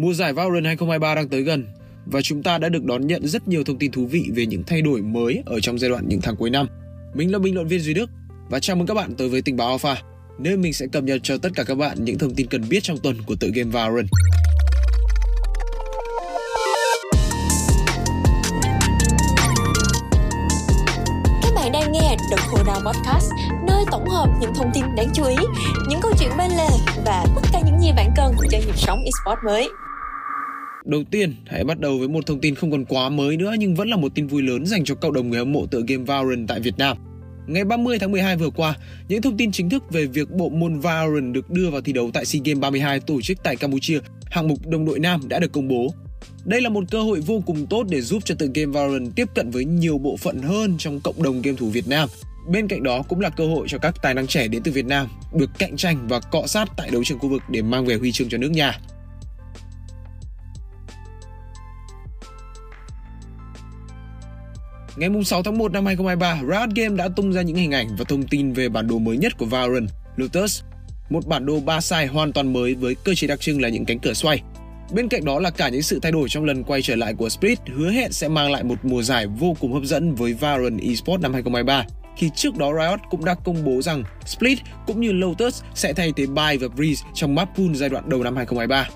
Mùa giải Valorant 2023 đang tới gần và chúng ta đã được đón nhận rất nhiều thông tin thú vị về những thay đổi mới ở trong giai đoạn những tháng cuối năm. Mình là bình luận viên Duy Đức và chào mừng các bạn tới với tình báo Alpha, nơi mình sẽ cập nhật cho tất cả các bạn những thông tin cần biết trong tuần của tự game Valorant. Các bạn đang nghe The Coda Podcast, nơi tổng hợp những thông tin đáng chú ý, những câu chuyện bên lề và tất cả những gì bạn cần cho nhịp sống esports mới. Đầu tiên, hãy bắt đầu với một thông tin không còn quá mới nữa nhưng vẫn là một tin vui lớn dành cho cộng đồng người hâm mộ tựa game Valorant tại Việt Nam. Ngày 30 tháng 12 vừa qua, những thông tin chính thức về việc bộ môn Valorant được đưa vào thi đấu tại SEA Games 32 tổ chức tại Campuchia, hạng mục đồng đội nam đã được công bố. Đây là một cơ hội vô cùng tốt để giúp cho tựa game Valorant tiếp cận với nhiều bộ phận hơn trong cộng đồng game thủ Việt Nam. Bên cạnh đó cũng là cơ hội cho các tài năng trẻ đến từ Việt Nam được cạnh tranh và cọ sát tại đấu trường khu vực để mang về huy chương cho nước nhà. Ngày 6 tháng 1 năm 2023, Riot Games đã tung ra những hình ảnh và thông tin về bản đồ mới nhất của Valorant, Lotus, một bản đồ ba sai hoàn toàn mới với cơ chế đặc trưng là những cánh cửa xoay. Bên cạnh đó là cả những sự thay đổi trong lần quay trở lại của Split hứa hẹn sẽ mang lại một mùa giải vô cùng hấp dẫn với Valorant Esports năm 2023 khi trước đó Riot cũng đã công bố rằng Split cũng như Lotus sẽ thay thế Bai và Breeze trong map pool giai đoạn đầu năm 2023.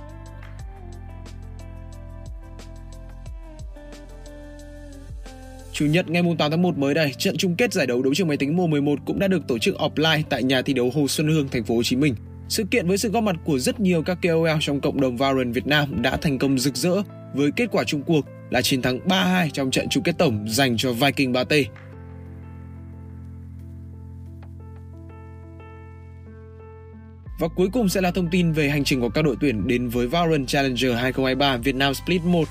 Chủ nhật ngày 8 tháng 1 mới đây, trận chung kết giải đấu đấu trường máy tính mùa 11 cũng đã được tổ chức offline tại nhà thi đấu Hồ Xuân Hương, thành phố Hồ Chí Minh. Sự kiện với sự góp mặt của rất nhiều các KOL trong cộng đồng Valorant Việt Nam đã thành công rực rỡ với kết quả chung cuộc là chiến thắng 3-2 trong trận chung kết tổng dành cho Viking 3T. Và cuối cùng sẽ là thông tin về hành trình của các đội tuyển đến với Valorant Challenger 2023 Việt Nam Split 1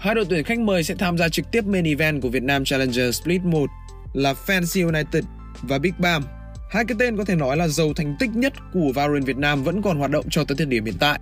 Hai đội tuyển khách mời sẽ tham gia trực tiếp main event của Việt Nam Challenger Split 1 là Fancy United và Big Bam. Hai cái tên có thể nói là giàu thành tích nhất của Valorant Việt Nam vẫn còn hoạt động cho tới thời điểm hiện tại.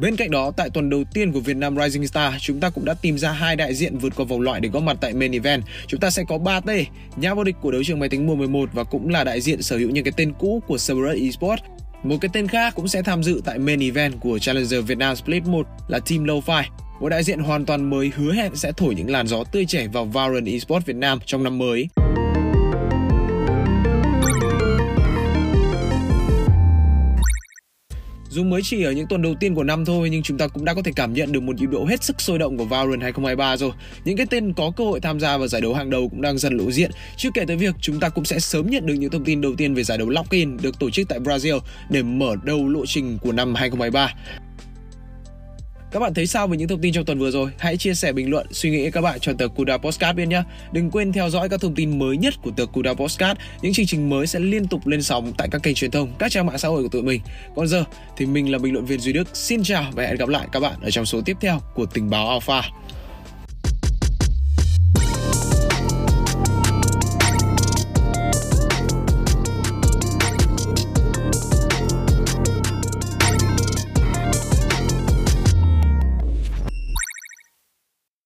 Bên cạnh đó, tại tuần đầu tiên của Việt Nam Rising Star, chúng ta cũng đã tìm ra hai đại diện vượt qua vòng loại để góp mặt tại main event. Chúng ta sẽ có 3 T, nhà vô địch của đấu trường máy tính mùa 11 và cũng là đại diện sở hữu những cái tên cũ của Cerberus Esports. Một cái tên khác cũng sẽ tham dự tại main event của Challenger Việt Nam Split 1 là Team Lo-Fi. Một đại diện hoàn toàn mới hứa hẹn sẽ thổi những làn gió tươi trẻ vào Valorant Esports Việt Nam trong năm mới. Dù mới chỉ ở những tuần đầu tiên của năm thôi, nhưng chúng ta cũng đã có thể cảm nhận được một nhịp độ hết sức sôi động của Valorant 2023 rồi. Những cái tên có cơ hội tham gia vào giải đấu hàng đầu cũng đang dần lộ diện. Chưa kể tới việc chúng ta cũng sẽ sớm nhận được những thông tin đầu tiên về giải đấu Lock-in được tổ chức tại Brazil để mở đầu lộ trình của năm 2023. Các bạn thấy sao về những thông tin trong tuần vừa rồi? Hãy chia sẻ bình luận, suy nghĩ các bạn cho tờ Kuda Postcard biết nhé. Đừng quên theo dõi các thông tin mới nhất của tờ Kuda Postcard. Những chương trình mới sẽ liên tục lên sóng tại các kênh truyền thông, các trang mạng xã hội của tụi mình. Còn giờ thì mình là bình luận viên Duy Đức. Xin chào và hẹn gặp lại các bạn ở trong số tiếp theo của Tình báo Alpha.